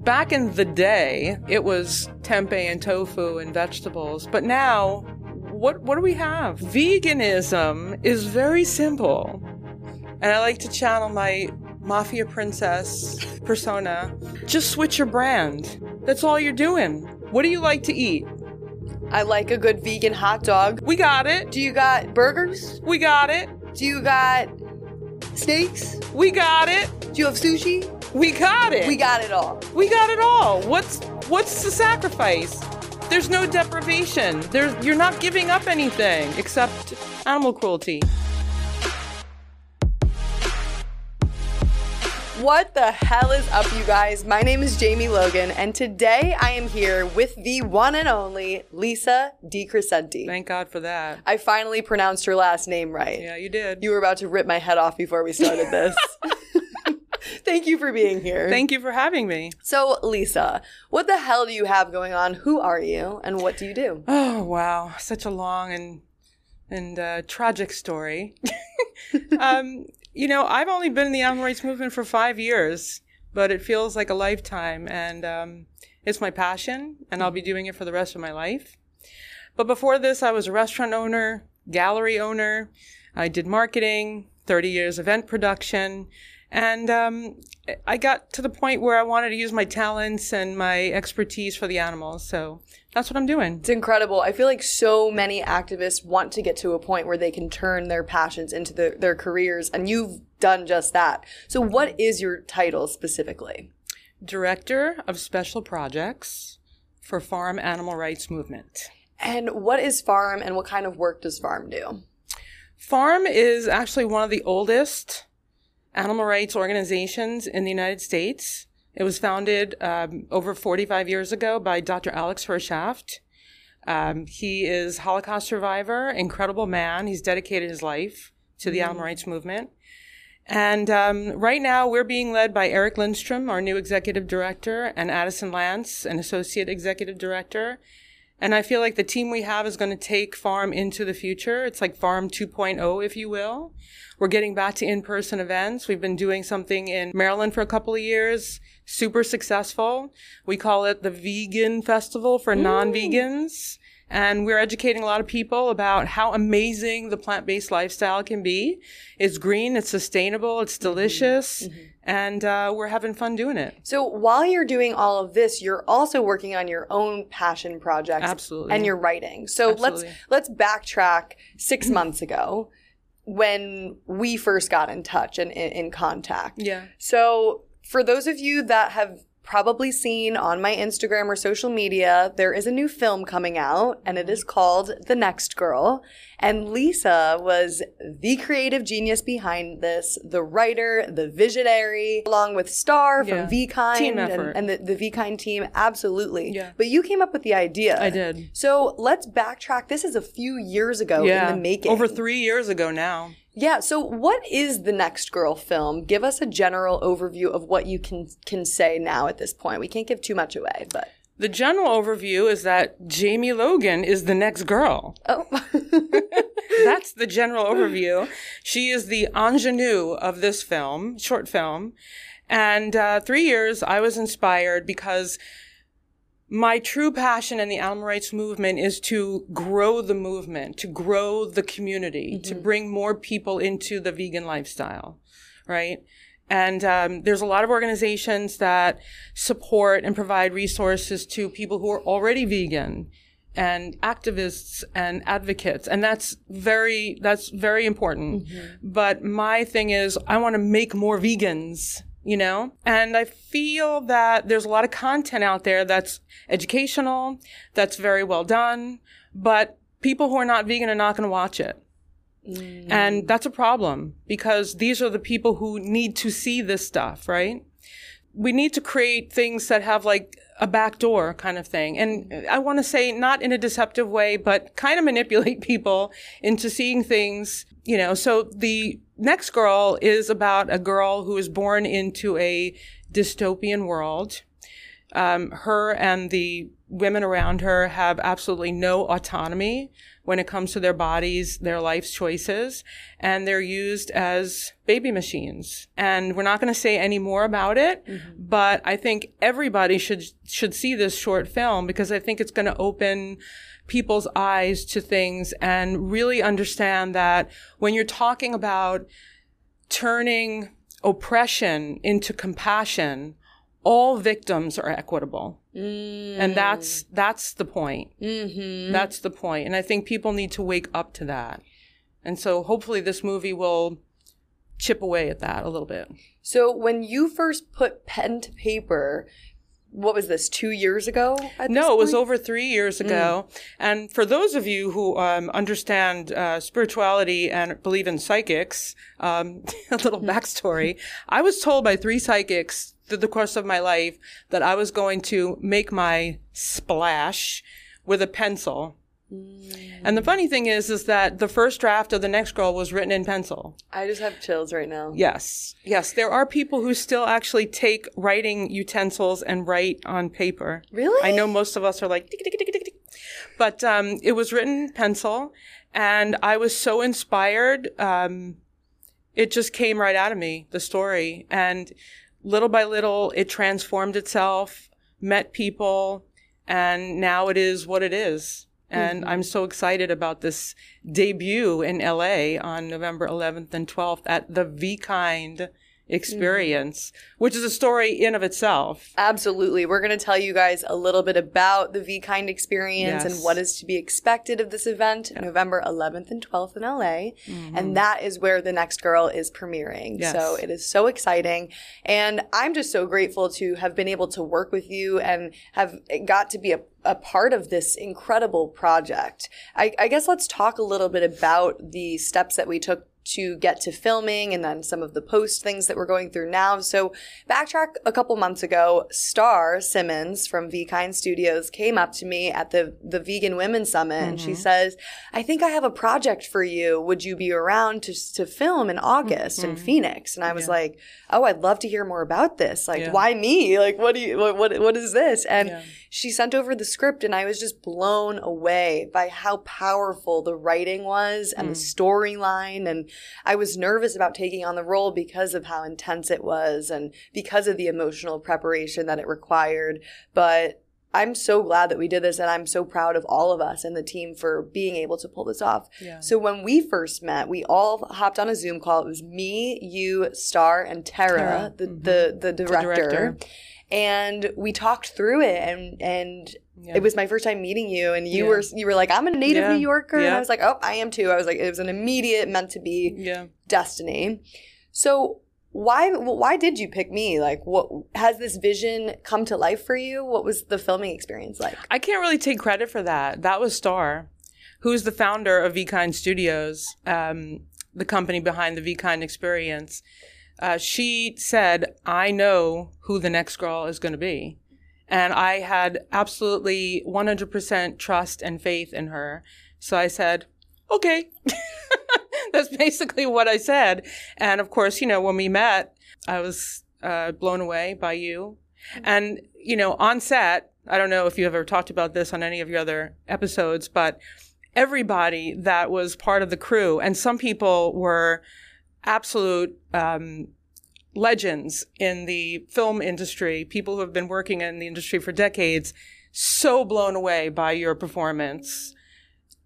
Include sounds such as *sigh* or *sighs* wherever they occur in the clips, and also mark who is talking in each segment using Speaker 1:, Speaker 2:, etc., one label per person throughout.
Speaker 1: back in the day, it was tempeh and tofu and vegetables, but now, what what do we have? Veganism is very simple, and I like to channel my mafia princess persona. Just switch your brand. That's all you're doing. What do you like to eat?
Speaker 2: I like a good vegan hot dog.
Speaker 1: We got it.
Speaker 2: Do you got burgers?
Speaker 1: We got it.
Speaker 2: Do you got steaks?
Speaker 1: We got it.
Speaker 2: Do you have sushi?
Speaker 1: We got it.
Speaker 2: We got it all.
Speaker 1: We got it all. What's what's the sacrifice? There's no deprivation. There's you're not giving up anything except animal cruelty.
Speaker 2: What the hell is up, you guys? My name is Jamie Logan, and today I am here with the one and only Lisa DeCrescente.
Speaker 1: Thank God for that.
Speaker 2: I finally pronounced her last name right.
Speaker 1: Yeah, you did.
Speaker 2: You were about to rip my head off before we started this. *laughs* *laughs* Thank you for being here.
Speaker 1: Thank you for having me.
Speaker 2: So, Lisa, what the hell do you have going on? Who are you, and what do you do? *sighs*
Speaker 1: Oh wow, such a long and and uh, tragic story. *laughs* um, you know, I've only been in the animal rights movement for five years, but it feels like a lifetime, and um, it's my passion, and I'll be doing it for the rest of my life. But before this, I was a restaurant owner, gallery owner. I did marketing, 30 years event production, and um, I got to the point where I wanted to use my talents and my expertise for the animals. So that's what I'm doing.
Speaker 2: It's incredible. I feel like so many activists want to get to a point where they can turn their passions into the, their careers, and you've done just that. So, what is your title specifically?
Speaker 1: Director of Special Projects for Farm Animal Rights Movement.
Speaker 2: And what is Farm, and what kind of work does Farm do?
Speaker 1: Farm is actually one of the oldest animal rights organizations in the United States. It was founded um, over 45 years ago by Dr. Alex Hershaft. Um, he is Holocaust survivor, incredible man. He's dedicated his life to the mm-hmm. animal rights movement. And um, right now, we're being led by Eric Lindstrom, our new executive director, and Addison Lance, an associate executive director. And I feel like the team we have is going to take Farm into the future. It's like Farm 2.0, if you will. We're getting back to in-person events. We've been doing something in Maryland for a couple of years. Super successful. We call it the Vegan Festival for Ooh. non-vegans. And we're educating a lot of people about how amazing the plant-based lifestyle can be. It's green, it's sustainable, it's mm-hmm. delicious. Mm-hmm. And uh, we're having fun doing it.
Speaker 2: So while you're doing all of this, you're also working on your own passion projects.
Speaker 1: Absolutely.
Speaker 2: And you're writing. So Absolutely. let's let's backtrack six *clears throat* months ago when we first got in touch and in, in contact.
Speaker 1: Yeah.
Speaker 2: So for those of you that have probably seen on my Instagram or social media, there is a new film coming out and it is mm. called The Next Girl. And Lisa was the creative genius behind this, the writer, the visionary, along with Star from yeah. VKind
Speaker 1: team
Speaker 2: and, and, the, the VKind team. Absolutely.
Speaker 1: Yeah.
Speaker 2: But you came up with the idea.
Speaker 1: I did.
Speaker 2: So let's backtrack. This is a few years ago
Speaker 1: yeah.
Speaker 2: in the making.
Speaker 1: Over three years ago now.
Speaker 2: Yeah. So, what is the Next Girl film? Give us a general overview of what you can can say now at this point. We can't give too much away, but
Speaker 1: the general overview is that Jamie Logan is the next girl.
Speaker 2: Oh. *laughs*
Speaker 1: That's the general overview. She is the ingenue of this film, short film. And uh, three years, I was inspired because my true passion in the animal rights movement is to grow the movement, to grow the community, mm-hmm. to bring more people into the vegan lifestyle, right? And um, there's a lot of organizations that support and provide resources to people who are already vegan and activists and advocates and that's very that's very important mm-hmm. but my thing is i want to make more vegans you know? And I feel that there's a lot of content out there that's educational, that's very well done, but people who are not vegan are not going to watch it. Mm. And that's a problem because these are the people who need to see this stuff, right? We need to create things that have like a back door kind of thing. And I want to say not in a deceptive way, but kind of manipulate *laughs* people into seeing things, you know, so the next girl is about a girl who is born into a dystopian world. Um, her and the women around her have absolutely no autonomy when it comes to their bodies, their life's choices, and they're used as baby machines. And we're not going to say any more about it, mm-hmm. but I think everybody should should see this short film because I think it's going to open people's eyes to things and really understand that when you're talking about turning oppression into compassion, all victims are equitable. Mm. And that's that's the point. Mm-hmm. That's the point. And I think people need to wake up to that. And so hopefully this movie will chip away at that a little bit.
Speaker 2: So when you first put pen to paper, what was this two years ago
Speaker 1: no it was over three years mm. ago mm. and for those of you who um, understand uh, spirituality and believe in psychics um, *laughs* a little backstory i was told by three psychics through the course of my life that i was going to make my splash with a pencil Mm. And the funny thing is, is that the first draft of the next girl was written in pencil.
Speaker 2: I just have chills right now.
Speaker 1: Yes, yes, there are people who still actually take writing utensils and write on paper.
Speaker 2: Really?
Speaker 1: I know most of us are like, tick, tick, tick, tick, tick. but um, it was written in pencil, and I was so inspired. Um, it just came right out of me, the story, and little by little, it transformed itself, met people, and now it is what it is. And mm-hmm. I'm so excited about this debut in LA on November 11th and 12th at the V Kind experience, mm-hmm. which is a story in of itself.
Speaker 2: Absolutely. We're going to tell you guys a little bit about the V Kind experience yes. and what is to be expected of this event yeah. November 11th and 12th in LA. Mm-hmm. And that is where The Next Girl is premiering. Yes. So it is so exciting. And I'm just so grateful to have been able to work with you and have got to be a a part of this incredible project. I, I, guess let's talk a little bit about the steps that we took to get to filming and then some of the post things that we're going through now. So backtrack a couple months ago, Star Simmons from V Kind Studios came up to me at the, the Vegan Women Summit mm-hmm. and she mm-hmm. says, I think I have a project for you. Would you be around to, to film in August mm-hmm. in Phoenix? And I was yeah. like, oh, I'd love to hear more about this. Like, yeah. why me? Like, what do you, what, what, what is this? And yeah she sent over the script and I was just blown away by how powerful the writing was and mm. the storyline. And I was nervous about taking on the role because of how intense it was and because of the emotional preparation that it required. But I'm so glad that we did this and I'm so proud of all of us and the team for being able to pull this off. Yeah. So when we first met, we all hopped on a Zoom call. It was me, you, Star, and Tara, Tara. The, mm-hmm. the, the director. The director and we talked through it and and yeah. it was my first time meeting you and you yeah. were you were like i'm a native yeah. new yorker and i was like oh i am too. I was like it was an immediate meant to be destiny. So why why did you pick me? Like what has this vision come to life for you? What was the filming experience like?
Speaker 1: I can't really take credit for that. That was star who's the founder of vkind studios um, the company behind the vkind experience uh, she said, I know who the next girl is going to be. And I had absolutely 100% trust and faith in her. So I said, okay. *laughs* That's basically what I said. And of course, you know, when we met, I was uh, blown away by you. And, you know, on set, I don't know if you ever talked about this on any of your other episodes, but everybody that was part of the crew, and some people were absolute um, legends in the film industry, people who have been working in the industry for decades, so blown away by your performance,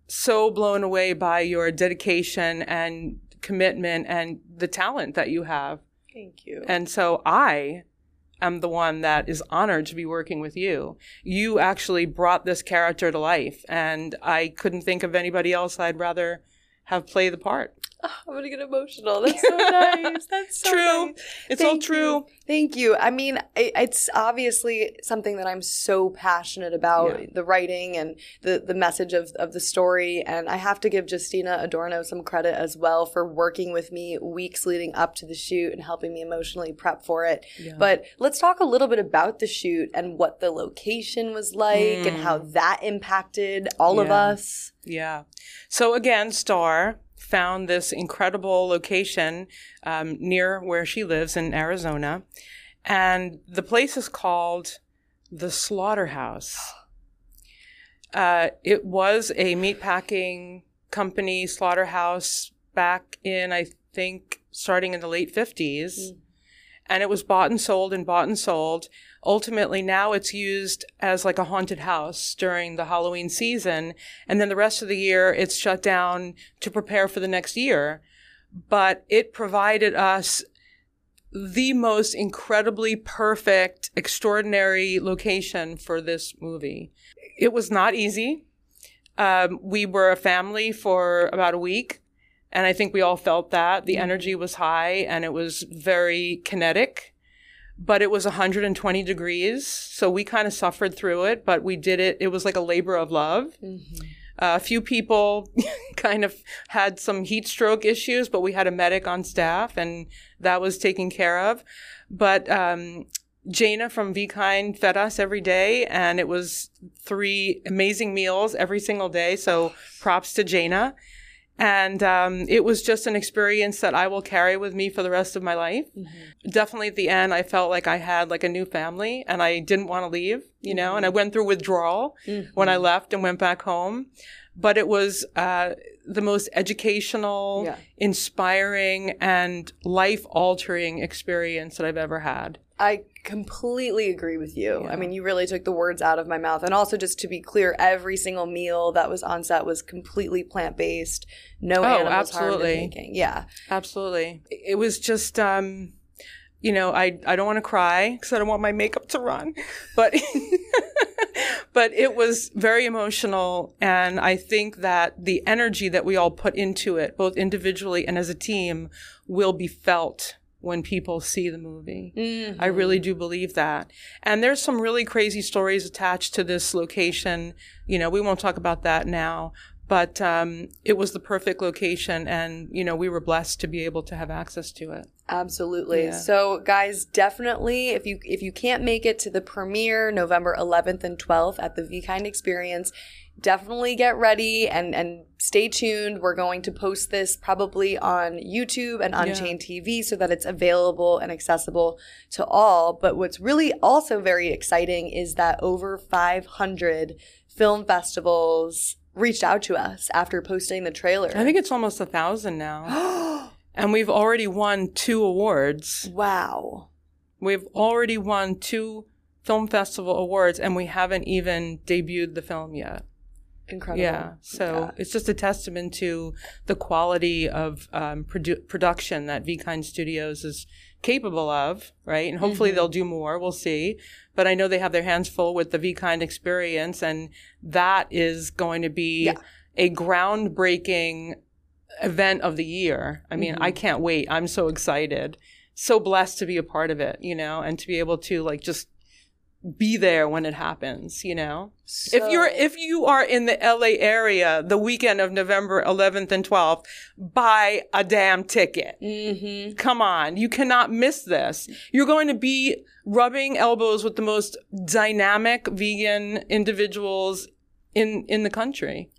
Speaker 1: so blown away by your dedication and commitment and the talent that you have.
Speaker 2: Thank you.
Speaker 1: And so I am the one that is honored to be working with you. You actually brought this character to life, and I couldn't think of anybody else I'd rather have play the part. *laughs*
Speaker 2: I'm gonna get emotional. That's so *laughs* nice. That's so
Speaker 1: true.
Speaker 2: Nice.
Speaker 1: It's Thank all true.
Speaker 2: You. Thank you. I mean, it's obviously something that I'm so passionate about yeah. the writing and the, the message of, of the story. And I have to give Justina Adorno some credit as well for working with me weeks leading up to the shoot and helping me emotionally prep for it. Yeah. But let's talk a little bit about the shoot and what the location was like mm. and how mm. that impacted all yeah. of us.
Speaker 1: Yeah. So again, Star found this incredible location um, near where she lives in Arizona. And the place is called The Slaughterhouse. Uh, it was a meatpacking company, slaughterhouse, back in, I think, starting in the late 50s.
Speaker 2: Mm.
Speaker 1: And it was bought and sold and bought and sold. Ultimately, now it's used as like a haunted house during the Halloween season. And then the rest of the year, it's shut down to prepare for the next year. But it provided us the most incredibly perfect, extraordinary location for this movie. It was not easy. Um, we were a family for about a week, and I think we all felt that. The energy was high and it was very kinetic, but it was 120 degrees. So we kind of suffered through it, but we did it. It was like a labor of love. Uh, a few people *laughs* kind of had some heat stroke issues, but we had a medic on staff and that was taken care of. But um, Jana from VKind fed us every day, and it was three amazing meals every single day. So props to Jana. And um, it was just an experience that I will carry with me for the rest of my life. Definitely at the end, I felt like I had like a new family and I didn't want to leave, you know, and I went through withdrawal when I left and went back home. But it was uh, the most educational,
Speaker 2: Yeah.
Speaker 1: inspiring, and life altering experience that I've ever had.
Speaker 2: I completely agree with you.
Speaker 1: Yeah.
Speaker 2: I mean, you really took the words out of my mouth. And also, just to be clear, every single meal that was on set was completely plant based, no
Speaker 1: Oh,
Speaker 2: animals harmed in
Speaker 1: absolutely.
Speaker 2: Yeah.
Speaker 1: Absolutely. It was just, um, you know, I, I don't want to cry because I don't want my makeup to run, *laughs* but, *laughs* but it was very emotional. And I think that the energy that we all put into it, both individually and as a team, will be felt when people see the movie.
Speaker 2: Mm-hmm.
Speaker 1: I really do believe that. And there's some really crazy stories attached to this location. You know, we won't talk about that now, but um, it was the perfect location, and you know, we were blessed to be able to have access to it.
Speaker 2: Absolutely.
Speaker 1: Yeah.
Speaker 2: So guys, definitely if you if you can't make it to the premiere November 11th and 12th at the VKind Experience, definitely get ready and and stay tuned. We're going to post this probably on YouTube and Unchained TV so that it's available and accessible to all. But what's really also very exciting is that over 500 film festivals reached out to us after posting the trailer.
Speaker 1: I think it's almost a thousand now, *gasps* and we've already won two awards.
Speaker 2: wow.
Speaker 1: We've already won two film festival awards, and we haven't even debuted the film yet.
Speaker 2: Incredible.
Speaker 1: Yeah. So it's just a testament to the quality of um, produ- production that VKind Studios is capable of, right? And hopefully
Speaker 2: Mm-hmm.
Speaker 1: they'll do more. We'll see. But I know they have their hands full with the VKind experience, and that is going to be
Speaker 2: Yeah.
Speaker 1: a groundbreaking event of the year. I mean, I
Speaker 2: Mm-hmm.
Speaker 1: can't wait. I'm so excited. So blessed to be a part of it, you know, and to be able to like just be there when it happens, you know? if you're if you are in the LA area the weekend of November 11th and 12th, buy a damn ticket.
Speaker 2: Mhm.
Speaker 1: Come on, you cannot miss this. You're going to be rubbing elbows with the most dynamic vegan individuals in in the country.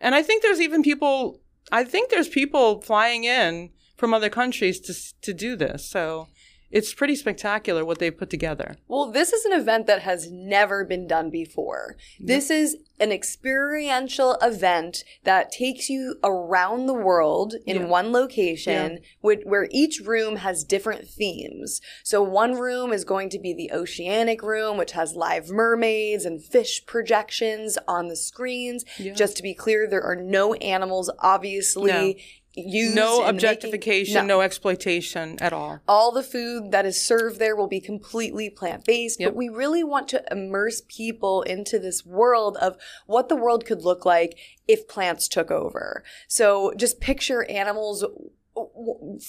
Speaker 1: And I think there's even people I think there's people flying in from other countries to to do this. So it's pretty spectacular what they've put together.
Speaker 2: Well, this is an event that has never been done before. This is an experiential event that takes you around the world in
Speaker 1: Yeah.
Speaker 2: one location with, where each room has different themes. So, one room is going to be the oceanic room, which has live mermaids and fish projections on the screens.
Speaker 1: Yeah.
Speaker 2: Just to be clear, there are no animals, obviously.
Speaker 1: No.
Speaker 2: Used
Speaker 1: No
Speaker 2: in making-
Speaker 1: objectification, no. exploitation at all.
Speaker 2: all the food that is served there will be completely plant based,
Speaker 1: Yep.
Speaker 2: but we really want to immerse people into this world of what the world could look like if plants took over. So just picture animals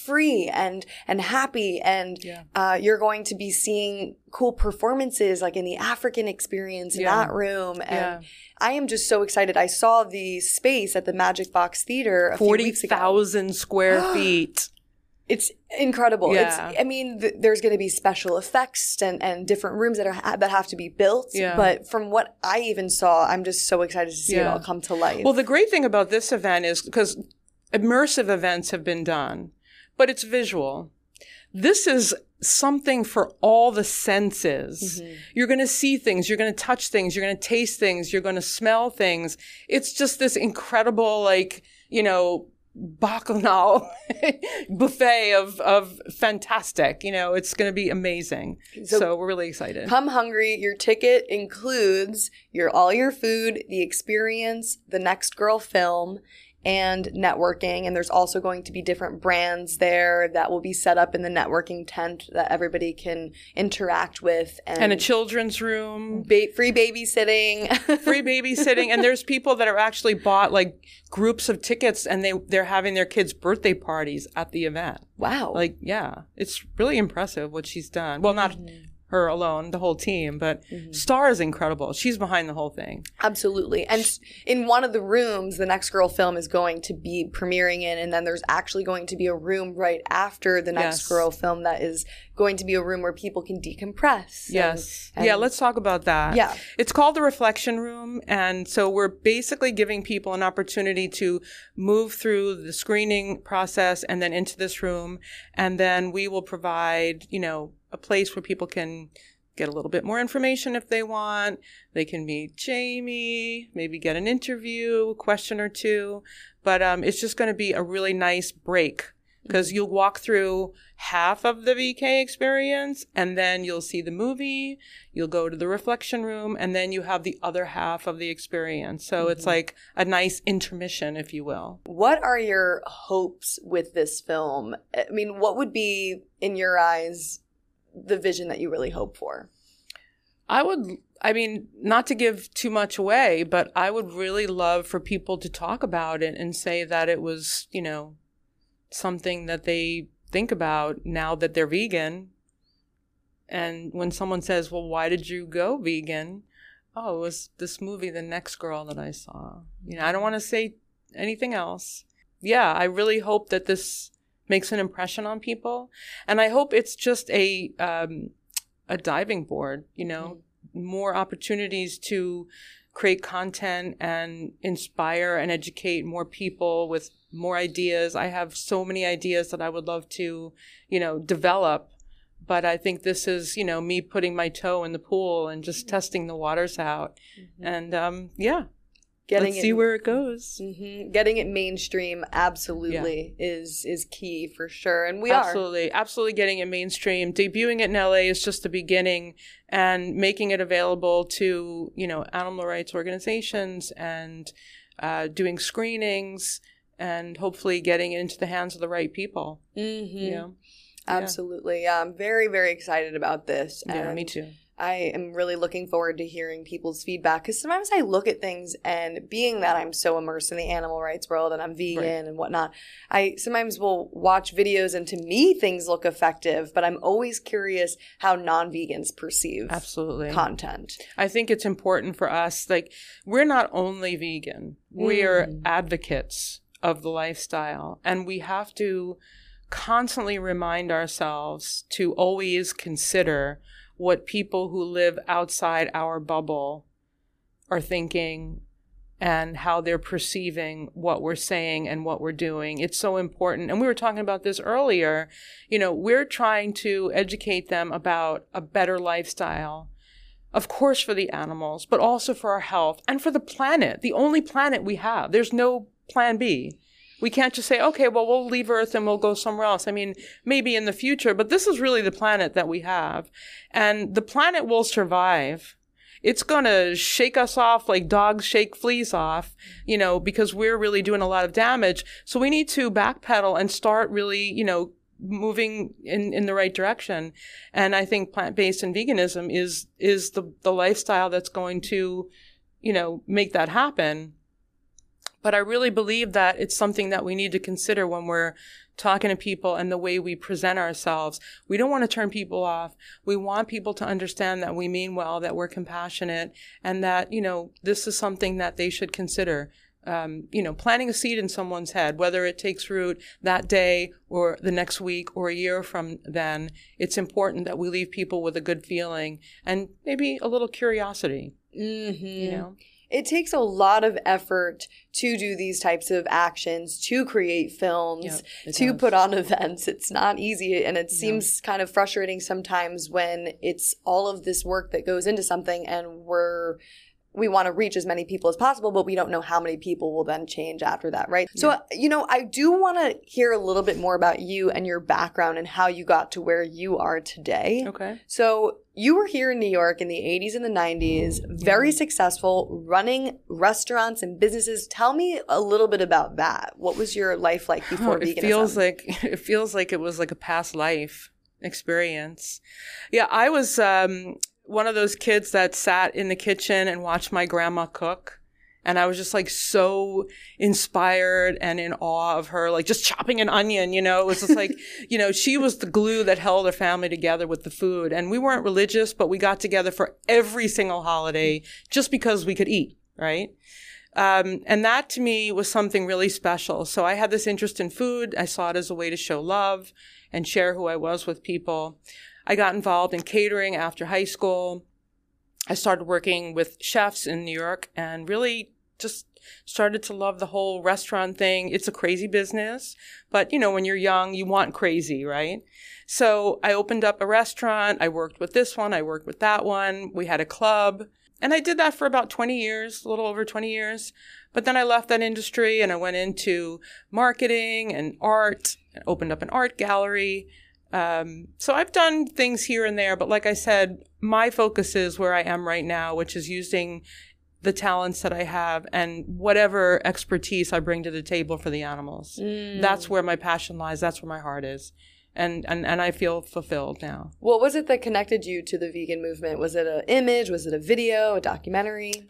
Speaker 2: free and and happy and
Speaker 1: Yeah.
Speaker 2: uh, you're going to be seeing cool performances like in the african experience in
Speaker 1: Yeah.
Speaker 2: that room and
Speaker 1: Yeah.
Speaker 2: i am just so excited i saw the space at the magic box theater a few
Speaker 1: Forty
Speaker 2: weeks ago
Speaker 1: thousand square *gasps* feet.
Speaker 2: it's incredible.
Speaker 1: Yeah.
Speaker 2: It's, I mean, th- there's going to be special effects and, and different rooms that are that have to be built.
Speaker 1: Yeah.
Speaker 2: But from what I even saw, I'm just so excited to see it all come to life.
Speaker 1: Well, the great thing about this event is because immersive events have been done, but it's visual. This is something for all the senses. Mm-hmm. You're going to see things, you're going to touch things, you're going to taste things, you're going to smell things. It's just this incredible, like, you know, bacchanal *laughs* buffet of, of fantastic. You know, it's going to be amazing.
Speaker 2: So-
Speaker 1: So, we're really excited.
Speaker 2: Come hungry. Your ticket includes your all your food, the experience, the Next Girl film, and networking. And there's also going to be different brands there that will be set up in the networking tent that everybody can interact with. And,
Speaker 1: and a children's room.
Speaker 2: ba- free babysitting. *laughs*
Speaker 1: free babysitting and there's people that have actually bought like groups of tickets and they they're having their kids birthday parties at the event
Speaker 2: wow.
Speaker 1: like yeah it's really impressive what she's done well not mm-hmm. Her alone the whole team but mm-hmm. star is incredible she's behind the whole thing
Speaker 2: Absolutely. And s- in one of the rooms, the Next Girl film is going to be premiering in, and then there's actually going to be a room right after the Next
Speaker 1: Yes.
Speaker 2: Girl film that is going to be a room where people can decompress. and-
Speaker 1: yes
Speaker 2: and-
Speaker 1: yeah let's talk about that
Speaker 2: Yeah.
Speaker 1: it's called the reflection room and so we're basically giving people an opportunity to move through the screening process and then into this room and then we will provide you know a place where people can get a little bit more information if they want they can meet jamie maybe get an interview a question or two but um, it's just going to be a really nice break because you'll walk through half of the VK experience and then you'll see the movie, you'll go to the reflection room, and then you have the other half of the experience. So it's like a nice intermission, if you will.
Speaker 2: What are your hopes with this film? I mean, what would be, in your eyes, the vision that you really hope for?
Speaker 1: I would, I mean, not to give too much away, but I would really love for people to talk about it and say that it was, you know, something that they think about now that they're vegan. And when someone says, well, why did you go vegan? Oh, it was this movie, The Next Girl, that I saw. You know, I don't want to say anything else. Yeah, I really hope that this makes an impression on people. And I hope it's just a, um, a diving board, you know, more opportunities to create content and inspire and educate more people with more ideas. I have so many ideas that I would love to, you know, develop. But I think this is, you know, me putting my toe in the pool and just testing the waters out. And um, yeah,
Speaker 2: Getting
Speaker 1: let's
Speaker 2: it,
Speaker 1: see where it goes.
Speaker 2: Mhm. Getting it mainstream absolutely is is key for sure, and we are.
Speaker 1: absolutely, absolutely getting it mainstream. Debuting it in LA is just the beginning, and making it available to you know animal rights organizations and uh, doing screenings and hopefully getting it into the hands of the right people.
Speaker 2: Mm-hmm.
Speaker 1: You know?
Speaker 2: Absolutely. Yeah, I'm very, very excited about this.
Speaker 1: Yeah,
Speaker 2: and
Speaker 1: me too.
Speaker 2: I am really looking forward to hearing people's feedback because sometimes I look at things and being that I'm so immersed in the animal rights world and I'm vegan
Speaker 1: Right.
Speaker 2: and whatnot, I sometimes will watch videos and to me things look effective, but I'm always curious how non vegans perceive
Speaker 1: Absolutely.
Speaker 2: content.
Speaker 1: I think it's important for us. Like, we're not only vegan, we are
Speaker 2: Mm.
Speaker 1: advocates of the lifestyle, and we have to constantly remind ourselves to always consider what people who live outside our bubble are thinking and how they're perceiving what we're saying and what we're doing. It's so important. And we were talking about this earlier. You know, we're trying to educate them about a better lifestyle of course for the animals, but also for our health and for the planet, the only planet we have. There's no plan B. We can't just say, okay, well, we'll leave Earth and we'll go somewhere else. I mean, maybe in the future, but this is really the planet that we have. And the planet will survive. It's going to shake us off like dogs shake fleas off, you know, because we're really doing a lot of damage. So we need to backpedal and start really, you know, moving in, in the right direction. And I think plant-based and veganism is, is the, the lifestyle that's going to, you know, make that happen. But I really believe that it's something that we need to consider when we're talking to people and the way we present ourselves. We don't want to turn people off. We want people to understand that we mean well, that we're compassionate, and that, you know, this is something that they should consider um, you know, planting a seed in someone's head, whether it takes root that day or the next week or a year from then, it's important that we leave people with a good feeling and maybe a little curiosity,
Speaker 2: Mm-hmm.
Speaker 1: you know?
Speaker 2: It takes a lot of effort to do these types of actions, to create films,
Speaker 1: Yep,
Speaker 2: to
Speaker 1: does.
Speaker 2: put on *laughs* events. It's not easy. And it seems kind of frustrating sometimes when it's all of this work that goes into something and we're we want to reach as many people as possible, but we don't know how many people will then change after that, right? So, you know, I do want to hear a little bit more about you and your background and how you got to where you are today.
Speaker 1: Okay.
Speaker 2: So, you were here in New York in the 80s and the 90s, very successful, running restaurants and businesses. Tell me a little bit about that. What was your life like *laughs* before
Speaker 1: Oh, it
Speaker 2: veganism?
Speaker 1: feels like *laughs* it feels like it was like a past life experience. Yeah, I was um, one of those kids that sat in the kitchen and watched my grandma cook. And I was just like so inspired and in awe of her, like just chopping an onion, you know, it was just like, *laughs* you know, she was the glue that held her family together with the food. And we weren't religious, but we got together for every single holiday just because we could eat, right? Um, and that to me was something really special. So I had this interest in food. I saw it as a way to show love and share who I was with people. I got involved in catering after high school. I started working with chefs in New York and really just started to love the whole restaurant thing. It's a crazy business, but you know, when you're young, you want crazy, right? So I opened up a restaurant. I worked with this one. I worked with that one. We had a club. And I did that for about 20 years, a little over 20 years. But then I left that industry and I went into marketing and art, and opened up an art gallery. Um, so I've done things here and there, but like I said, my focus is where I am right now, which is using the talents that I have and whatever expertise I bring to the table for the animals.
Speaker 2: Mm.
Speaker 1: That's where my passion lies. That's where my heart is. And, and, and I feel fulfilled now.
Speaker 2: What was it that connected you to the vegan movement? Was it an image? Was it a video? A documentary?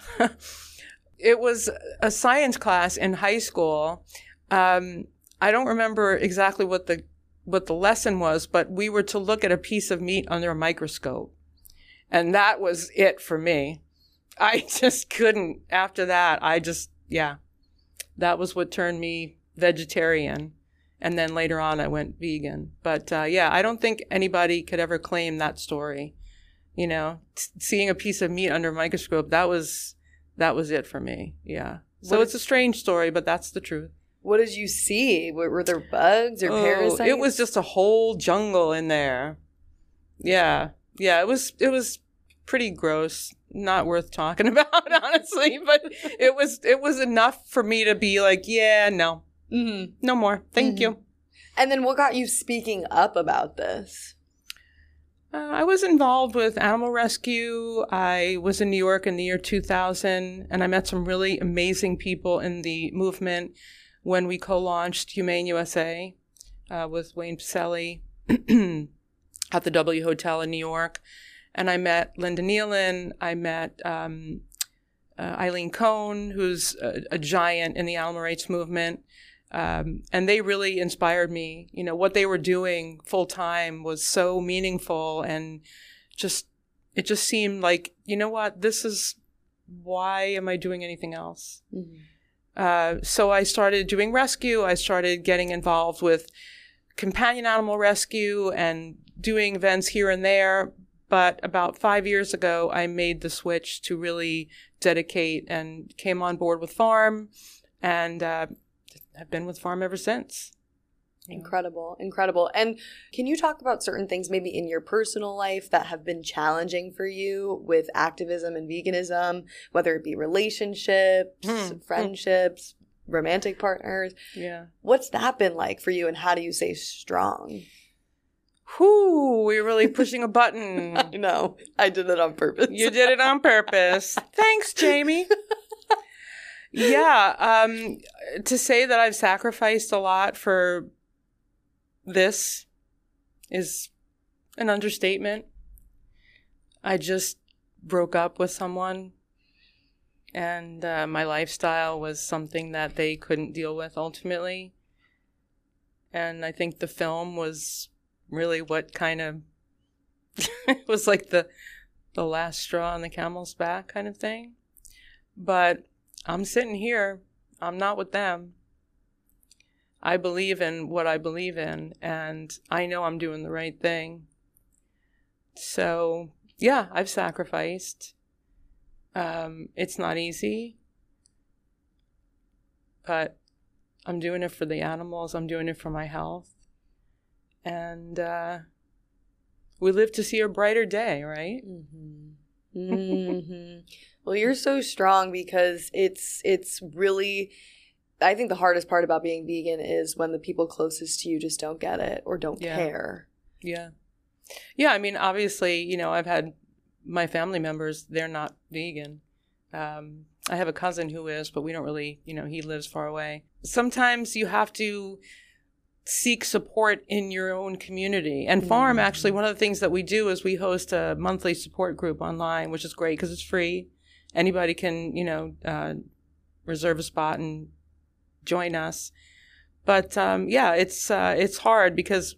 Speaker 2: *laughs*
Speaker 1: it was a science class in high school. Um, I don't remember exactly what the what the lesson was, but we were to look at a piece of meat under a microscope, and that was it for me. *laughs* I just couldn't. After that, I just yeah, that was what turned me vegetarian, and then later on I went vegan. But uh, yeah, I don't think anybody could ever claim that story. You know, t- seeing a piece of meat under a microscope that was that was it for me. Yeah. So
Speaker 2: What
Speaker 1: it's a strange story, but that's the truth.
Speaker 2: What did you see? Were, were there bugs or
Speaker 1: Oh,
Speaker 2: parasites?
Speaker 1: it was just a whole jungle in there. Yeah. Yeah, it was it was pretty gross. Not worth talking *laughs* about, honestly, but it was it was enough for me to be like, yeah, no.
Speaker 2: Mhm.
Speaker 1: No more. Thank
Speaker 2: Mhm.
Speaker 1: you.
Speaker 2: And then what got you speaking up about this?
Speaker 1: Uh, I was involved with animal rescue. I was in New York in the year 2000, and I met some really amazing people in the movement when we co launched Humane USA uh, with Wayne Pacelle *clears throat* at the W Hotel in New York. And I met Linda Nealon. I met um, uh, Eileen Cohn, who's a, a giant in the animal rights movement. Um, and they really inspired me. You know, what they were doing full time was so meaningful and just, it just seemed like, you know what, this is, why am I doing anything else? Uh, so I started doing rescue. I started getting involved with companion animal rescue and doing events here and there. But about five years ago, I made the switch to really dedicate and came on board with Farm and uh, have been with Farm ever since.
Speaker 2: Incredible, incredible. And can you talk about certain things maybe in your personal life that have been challenging for you with activism and veganism, whether it be relationships,
Speaker 1: Hmm.
Speaker 2: friendships, romantic partners?
Speaker 1: Yeah.
Speaker 2: What's that been like for you and how do you stay strong?
Speaker 1: Whew, we're really pushing a button. *laughs*
Speaker 2: I know. I did it on purpose.
Speaker 1: You did it on purpose. *laughs* Thanks, Jamie. yeah, um, to say that I've sacrificed a lot for this is an understatement. I just broke up with someone, and uh, my lifestyle was something that they couldn't deal with ultimately. And I think the film was really what kind of *laughs* was like the the last straw on the camel's back kind of thing. But I'm sitting here. I'm not with them. I believe in what I believe in, and I know I'm doing the right thing. So, yeah, I've sacrificed. Um, it's not easy, but I'm doing it for the animals. I'm doing it for my health, and uh, we live to see a brighter day, right?
Speaker 2: Mm-hmm. mm-hmm. *laughs* well, you're so strong because it's it's really. I think the hardest part about being vegan is when the people closest to you just don't get it or don't
Speaker 1: Yeah.
Speaker 2: care.
Speaker 1: Yeah. Yeah, I mean, obviously, you know, I've had my family members, they're not vegan. Um, I have a cousin who is, but we don't really, you know, he lives far away. Sometimes you have to seek support in your own community. And Farm, actually, one of the things that we do is we host a monthly support group online, which is great because it's free. Anybody can, you know, uh, reserve a spot and join us. But um, yeah, it's uh, it's hard because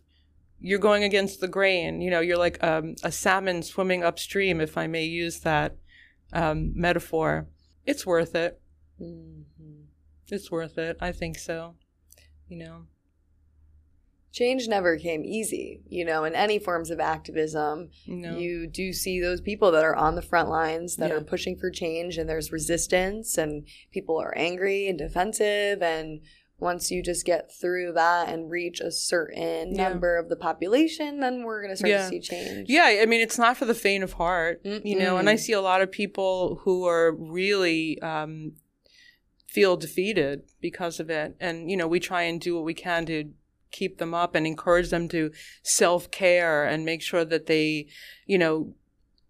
Speaker 1: you're going against the grain. You know, you're like um, a salmon swimming upstream, if I may use that um, metaphor. It's worth it.
Speaker 2: Mm-hmm.
Speaker 1: It's worth it. I think so. You know.
Speaker 2: Change never came easy, you know, in any forms of activism.
Speaker 1: You.
Speaker 2: You do see those people that are on the front lines that
Speaker 1: Yeah.
Speaker 2: are pushing for change, and there's resistance, and people are angry and defensive. And once you just get through that and reach a certain
Speaker 1: Yeah.
Speaker 2: number of the population, then we're going to start
Speaker 1: Yeah.
Speaker 2: to see change.
Speaker 1: Yeah, I mean, it's not for the faint of heart, you know, and I see a lot of people who are really um, feel defeated because of it. And, you know, we try and do what we can to keep them up and encourage them to self care and make sure that they, you know,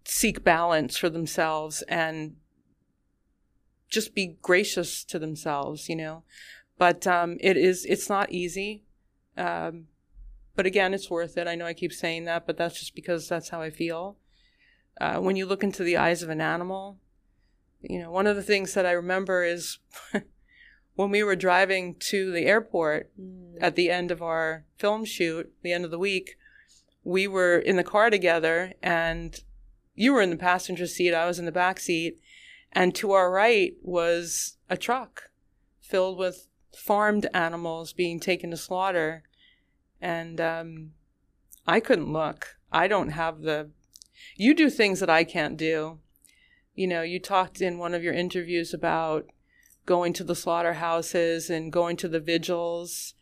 Speaker 1: seek balance for themselves and just be gracious to themselves, you know. But um, it is, it's not easy. Um, but again, it's worth it. I know I keep saying that, but that's just because that's how I feel. Uh, when you look into the eyes of an animal, you know, one of the things that I remember is *laughs* when we were driving to the airport
Speaker 2: Mm.
Speaker 1: at the end of our film shoot, the end of the week, we were in the car together and you were in the passenger seat, I was in the back seat, and to our right was a truck filled with farmed animals being taken to slaughter. And um, I couldn't look. I don't have the. You do things that I can't do. You know, you talked in one of your interviews about going to the slaughterhouses and going to the vigils.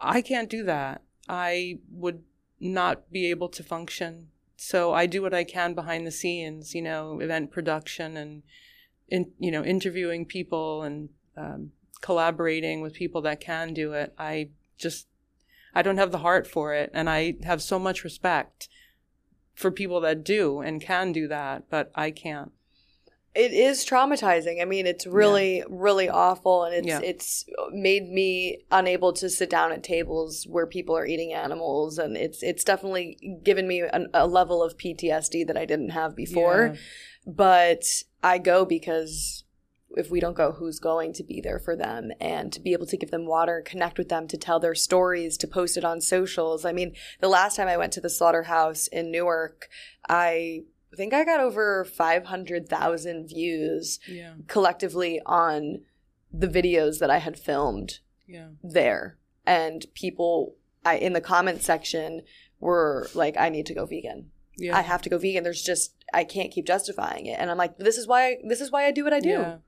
Speaker 1: I can't do that. I would not be able to function. So I do what I can behind the scenes, you know, event production and, in, you know, interviewing people and um, collaborating with people that can do it. I just, I don't have the heart for it. And I have so much respect for people that do and can do that, but I can't.
Speaker 2: It is traumatizing. I mean, it's really, really awful, and it's
Speaker 1: Yeah.
Speaker 2: it's made me unable to sit down at tables where people are eating animals, and it's it's definitely given me an, a level of PTSD that I didn't have before.
Speaker 1: Yeah.
Speaker 2: But I go because if we don't go, who's going to be there for them and to be able to give them water, connect with them, to tell their stories, to post it on socials. I mean, the last time I went to the slaughterhouse in Newark, I think I got over 500,000 views
Speaker 1: Yeah.
Speaker 2: collectively on the videos that I had filmed
Speaker 1: Yeah.
Speaker 2: there. And people I in the comment section were like, I need to go vegan.
Speaker 1: Yeah.
Speaker 2: I have to go vegan. There's just I can't keep justifying it. And I'm like, this is why this is why I do what I do.
Speaker 1: Yeah.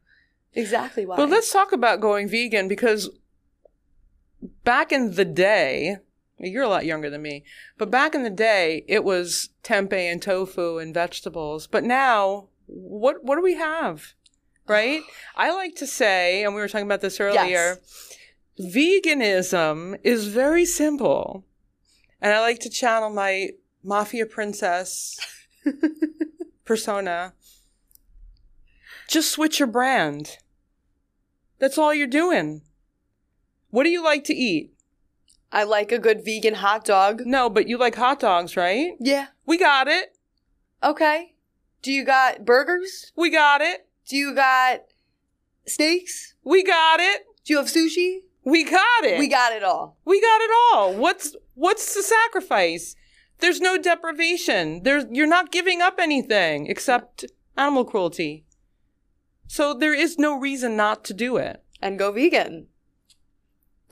Speaker 2: Exactly why.
Speaker 1: But let's talk about going vegan because back in the day, you're a lot younger than me, but back in the day, it was tempeh and tofu and vegetables. But now, what what do we have? Right? *sighs* I like to say, and we were talking about this earlier, veganism is very simple. And I like to channel my mafia princess *laughs* persona. Just switch your brand. That's all you're doing. What do you like to eat?
Speaker 2: I like a good vegan hot dog.
Speaker 1: No, but you like hot dogs, right?
Speaker 2: Yeah.
Speaker 1: We got it.
Speaker 2: Okay. Do you got burgers?
Speaker 1: We got it.
Speaker 2: Do you got steaks?
Speaker 1: We got it.
Speaker 2: Do you have sushi?
Speaker 1: We got it.
Speaker 2: We got it all.
Speaker 1: We got it all. What's what's the sacrifice? There's no deprivation. There's you're not giving up anything except animal cruelty. So there is no reason not to do it.
Speaker 2: And go vegan.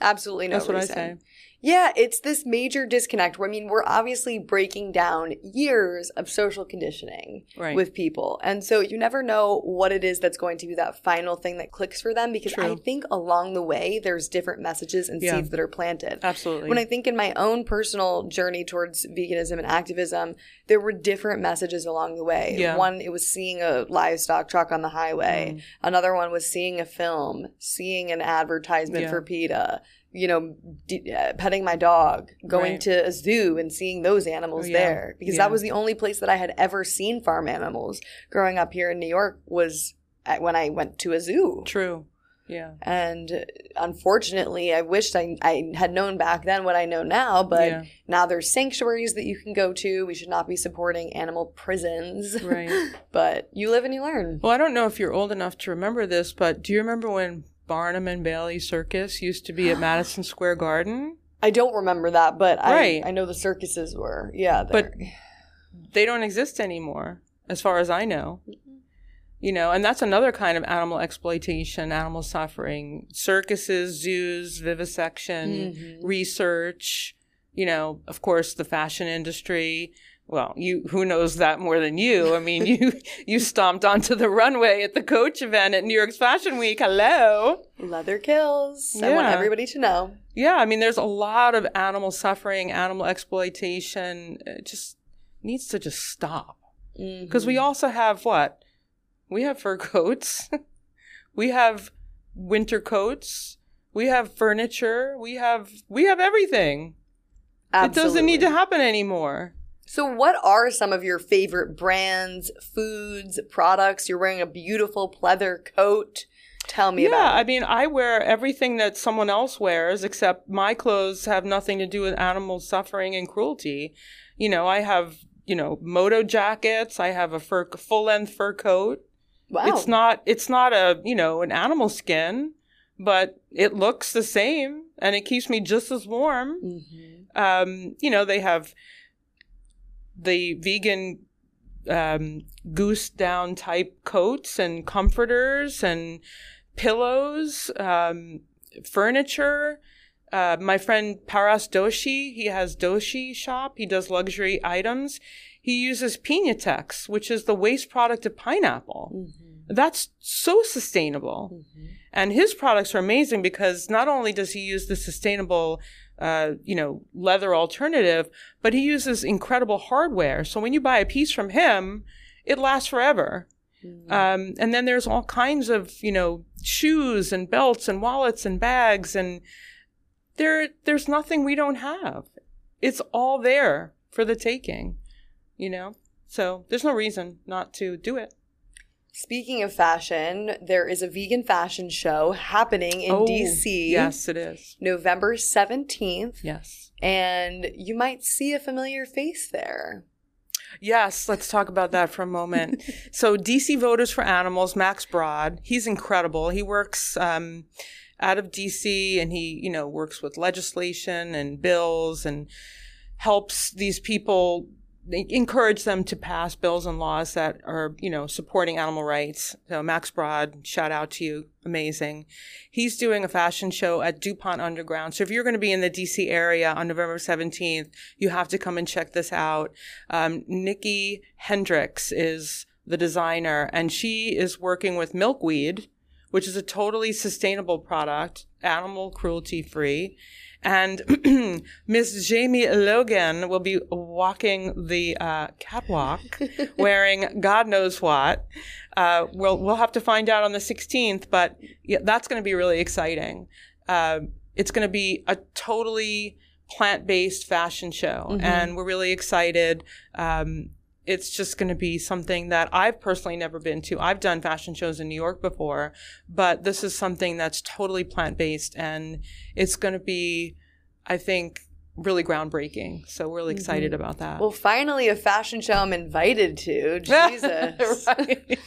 Speaker 2: Absolutely no
Speaker 1: That's what
Speaker 2: reason.
Speaker 1: I say.
Speaker 2: Yeah, it's this major disconnect where I mean, we're obviously breaking down years of social conditioning
Speaker 1: Right.
Speaker 2: with people. And so you never know what it is that's going to be that final thing that clicks for them because I think along the way there's different messages and
Speaker 1: Yeah.
Speaker 2: seeds that are planted.
Speaker 1: Absolutely.
Speaker 2: When I think in my own personal journey towards veganism and activism, there were different messages along the way.
Speaker 1: Yeah.
Speaker 2: One, it was seeing a livestock truck on the highway.
Speaker 1: Mm.
Speaker 2: Another one was seeing a film, seeing an advertisement
Speaker 1: Yeah.
Speaker 2: for PETA. You know, d- uh, petting my dog, going
Speaker 1: Right.
Speaker 2: to a zoo and seeing those animals
Speaker 1: Oh, yeah.
Speaker 2: there, because
Speaker 1: Yeah.
Speaker 2: that was the only place that I had ever seen farm animals. Growing up here in New York was at, when I went to a zoo.
Speaker 1: True. Yeah.
Speaker 2: And unfortunately, I wished I, I had known back then what I know now, but
Speaker 1: Yeah.
Speaker 2: now there's sanctuaries that you can go to. We should not be supporting animal prisons.
Speaker 1: Right. *laughs*
Speaker 2: but you live and you learn.
Speaker 1: Well, I don't know if you're old enough to remember this, but do you remember when Barnum and Bailey Circus used to be at Madison Square Garden?
Speaker 2: I don't remember that, but I,
Speaker 1: Right.
Speaker 2: I know the circuses were. Yeah.
Speaker 1: But
Speaker 2: they're-
Speaker 1: They don't exist anymore, as far as I know. You know, and that's another kind of animal exploitation, animal suffering. Circuses, zoos, vivisection,
Speaker 2: Mhm.
Speaker 1: research, you know, of course the fashion industry. Well, you who knows that more than you? I mean, you you stomped onto the runway at the Coach event at New York's Fashion Week. Hello.
Speaker 2: leather kills. I want everybody to know.
Speaker 1: Yeah, I mean, there's a lot of animal suffering, animal exploitation. It just needs to just stop. Mm-hmm. Because we also have what? We have fur coats. *laughs* we have winter coats. We have furniture. We have we have everything. It doesn't need to happen anymore.
Speaker 2: So, what are some of your favorite brands, foods, products? You're wearing a beautiful pleather coat. Tell me
Speaker 1: yeah,
Speaker 2: about it.
Speaker 1: Yeah, I mean, I wear everything that someone else wears, except my clothes have nothing to do with animal suffering and cruelty. You know, I have you know moto jackets. I have a fur full length fur coat.
Speaker 2: wow.
Speaker 1: It's not it's not a you know an animal skin, but it looks the same and it keeps me just as warm.
Speaker 2: Mhm.
Speaker 1: Um, you know, they have the vegan um, goose down type coats and comforters and pillows, um, furniture. Uh, my friend Paras Doshi, he has Doshi shop. He does luxury items. He uses Pinatex, which is the waste product of pineapple.
Speaker 2: Mhm.
Speaker 1: That's so sustainable.
Speaker 2: Mhm.
Speaker 1: And his products are amazing because not only does he use the sustainable, uh, you know, leather alternative, but he uses incredible hardware. So when you buy a piece from him, it lasts forever.
Speaker 2: Mhm.
Speaker 1: Um, and then there's all kinds of, you know, shoes and belts and wallets and bags, and there there's nothing we don't have. It's all there for the taking, you know. So there's no reason not to do it.
Speaker 2: Speaking of fashion, there is a vegan fashion show happening in
Speaker 1: Oh,
Speaker 2: DC.
Speaker 1: Yes, it is.
Speaker 2: November 17th.
Speaker 1: Yes.
Speaker 2: And you might see a familiar face there.
Speaker 1: Yes, let's talk about that for a moment. *laughs* so, DC Voters for Animals, Max Broad, he's incredible. He works um, out of DC and he, you know, works with legislation and bills and helps these people encourage them to pass bills and laws that are, you know, supporting animal rights. So Max Broad, shout out to you. Amazing. He's doing a fashion show at DuPont Underground. So if you're going to be in the DC area on November 17th, you have to come and check this out. Um, Nikki Hendricks is the designer and she is working with milkweed, which is a totally sustainable product, animal cruelty free. And *clears throat* Miss Jamie Logan will be walking the uh, catwalk *laughs* wearing God knows what. Uh, we'll we'll have to find out on the 16th, but yeah, that's going to be really exciting. Uh, it's going to be a totally plant-based fashion show,
Speaker 2: Mhm.
Speaker 1: and we're really excited. Um, it's just going to be something that I've personally never been to. I've done fashion shows in New York before, but this is something that's totally plant based and it's going to be, I think, really groundbreaking. So we're really mm-hmm. excited about that.
Speaker 2: Well, finally, a fashion show I'm invited to. *laughs* Jesus.
Speaker 1: And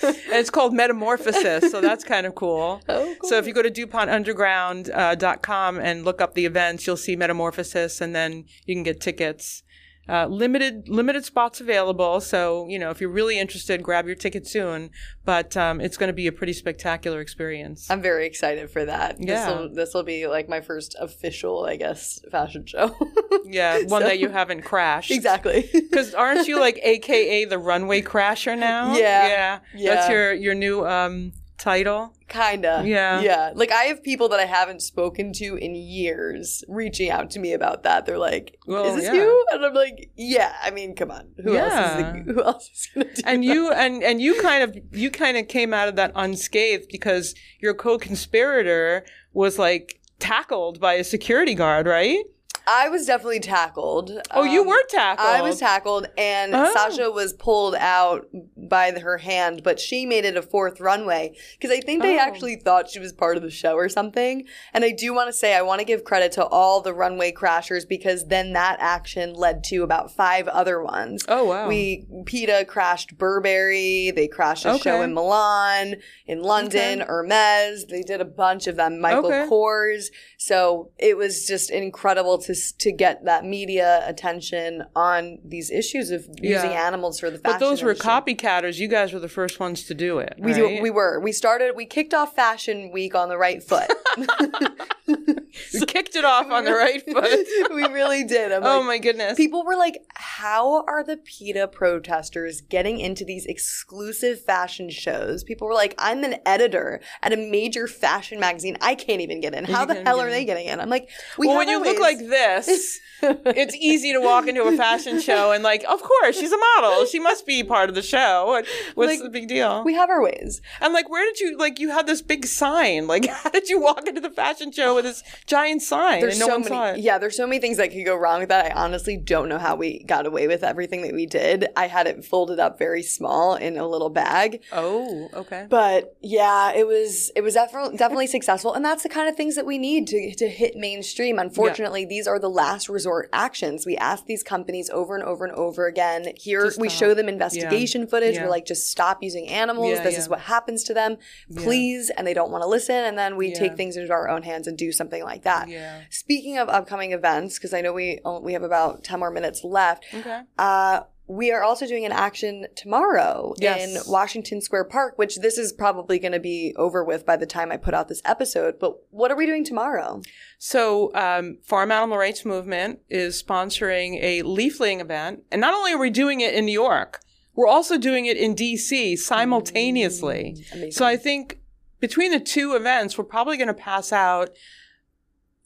Speaker 1: it's called Metamorphosis, so that's kind of cool. *laughs*
Speaker 2: Oh, cool.
Speaker 1: So if you go to DuPontUnderground.com uh, and look up the events, you'll see Metamorphosis, and then you can get tickets. Uh, limited limited spots available, so you know if you're really interested, grab your ticket soon. But um, it's going to be a pretty spectacular experience.
Speaker 2: I'm very excited for that.
Speaker 1: Yeah.
Speaker 2: This will this will be like my first official, I guess, fashion show. *laughs*
Speaker 1: yeah, one
Speaker 2: So-
Speaker 1: that you haven't crashed.
Speaker 2: exactly. *laughs*
Speaker 1: Because aren't you like AKA the runway crasher now?
Speaker 2: Yeah.
Speaker 1: yeah,
Speaker 2: Yeah.
Speaker 1: That's your your new um title.
Speaker 2: Kinda.
Speaker 1: Yeah.
Speaker 2: Yeah. Like I have people that I haven't spoken to in years reaching out to me about that. They're like,
Speaker 1: Well,
Speaker 2: "Is this
Speaker 1: yeah.
Speaker 2: you?" And I'm like, "Yeah." I mean, come on. Who
Speaker 1: Yeah.
Speaker 2: else is the, *laughs* who else is gonna do
Speaker 1: And
Speaker 2: that?
Speaker 1: you and and you kind of you kind of came out of that unscathed because your co-conspirator was like tackled by a security guard, right?
Speaker 2: I was definitely tackled.
Speaker 1: Oh, you
Speaker 2: Um,
Speaker 1: were tackled.
Speaker 2: I was tackled, and
Speaker 1: Oh.
Speaker 2: Sasha was pulled out by the, her hand, but she made it a fourth runway because I think they
Speaker 1: Oh.
Speaker 2: actually thought she was part of the show or something. And I do want to say I want to give credit to all the runway crashers because then that action led to about five other ones.
Speaker 1: Oh wow.
Speaker 2: We PETA crashed Burberry. They crashed a show in Milan, in London, Hermes. They did a bunch of them. Michael
Speaker 1: Okay.
Speaker 2: Kors. So it was just incredible to to get that media attention on these issues of using
Speaker 1: Yeah.
Speaker 2: animals for the fashion.
Speaker 1: but those were
Speaker 2: industry.
Speaker 1: copycatters. You guys were the first ones to do it.
Speaker 2: We
Speaker 1: right?
Speaker 2: do. We were. We started. We kicked off Fashion Week on the right foot. *laughs* *laughs*
Speaker 1: We kicked it off on the right foot. *laughs*
Speaker 2: we really did. I'm
Speaker 1: oh
Speaker 2: like,
Speaker 1: my goodness.
Speaker 2: People were like, how are the PETA protesters getting into these exclusive fashion shows? People were like, I'm an editor at a major fashion magazine. I can't even get in. How the hell are
Speaker 1: in.
Speaker 2: they getting in? I'm like, we
Speaker 1: well, when you
Speaker 2: our
Speaker 1: look like this, *laughs* it's easy to walk into a fashion show and like, of course, she's a model. She must be part of the show. What's
Speaker 2: Like,
Speaker 1: the big deal?
Speaker 2: we have our ways.
Speaker 1: and like, where did you like? You had this big sign. Like, *laughs* how did you walk into the fashion show with this giant sign
Speaker 2: There's
Speaker 1: and no
Speaker 2: so
Speaker 1: one
Speaker 2: many, yeah. There's so many things that could go wrong with that. I honestly don't know how we got away with everything that we did. I had it folded up very small in a little bag,
Speaker 1: Oh, okay.
Speaker 2: but yeah, it was it was definitely definitely successful, and that's the kind of things that we need to to hit mainstream. Unfortunately, these are the last resort actions. We ask these companies over and over and over again. Here, we show them investigation footage.
Speaker 1: Yeah.
Speaker 2: We're like, just stop using animals.
Speaker 1: Yeah,
Speaker 2: this
Speaker 1: yeah.
Speaker 2: is what happens to them. Please, and they don't want to listen, and then we
Speaker 1: Yeah.
Speaker 2: take things into our own hands and do something like that.
Speaker 1: Yeah.
Speaker 2: Speaking of upcoming events, because I know we oh, we have about ten more minutes left.
Speaker 1: Okay.
Speaker 2: Uh, we are also doing an action tomorrow
Speaker 1: Yes.
Speaker 2: in Washington Square Park, which this is probably going to be over with by the time I put out this episode. But what are we doing tomorrow?
Speaker 1: So, um, Farm Animal Rights Movement is sponsoring a leafleting event, and not only are we doing it in New York, we're also doing it in DC simultaneously.
Speaker 2: Mm,
Speaker 1: So I think between the two events, we're probably going to pass out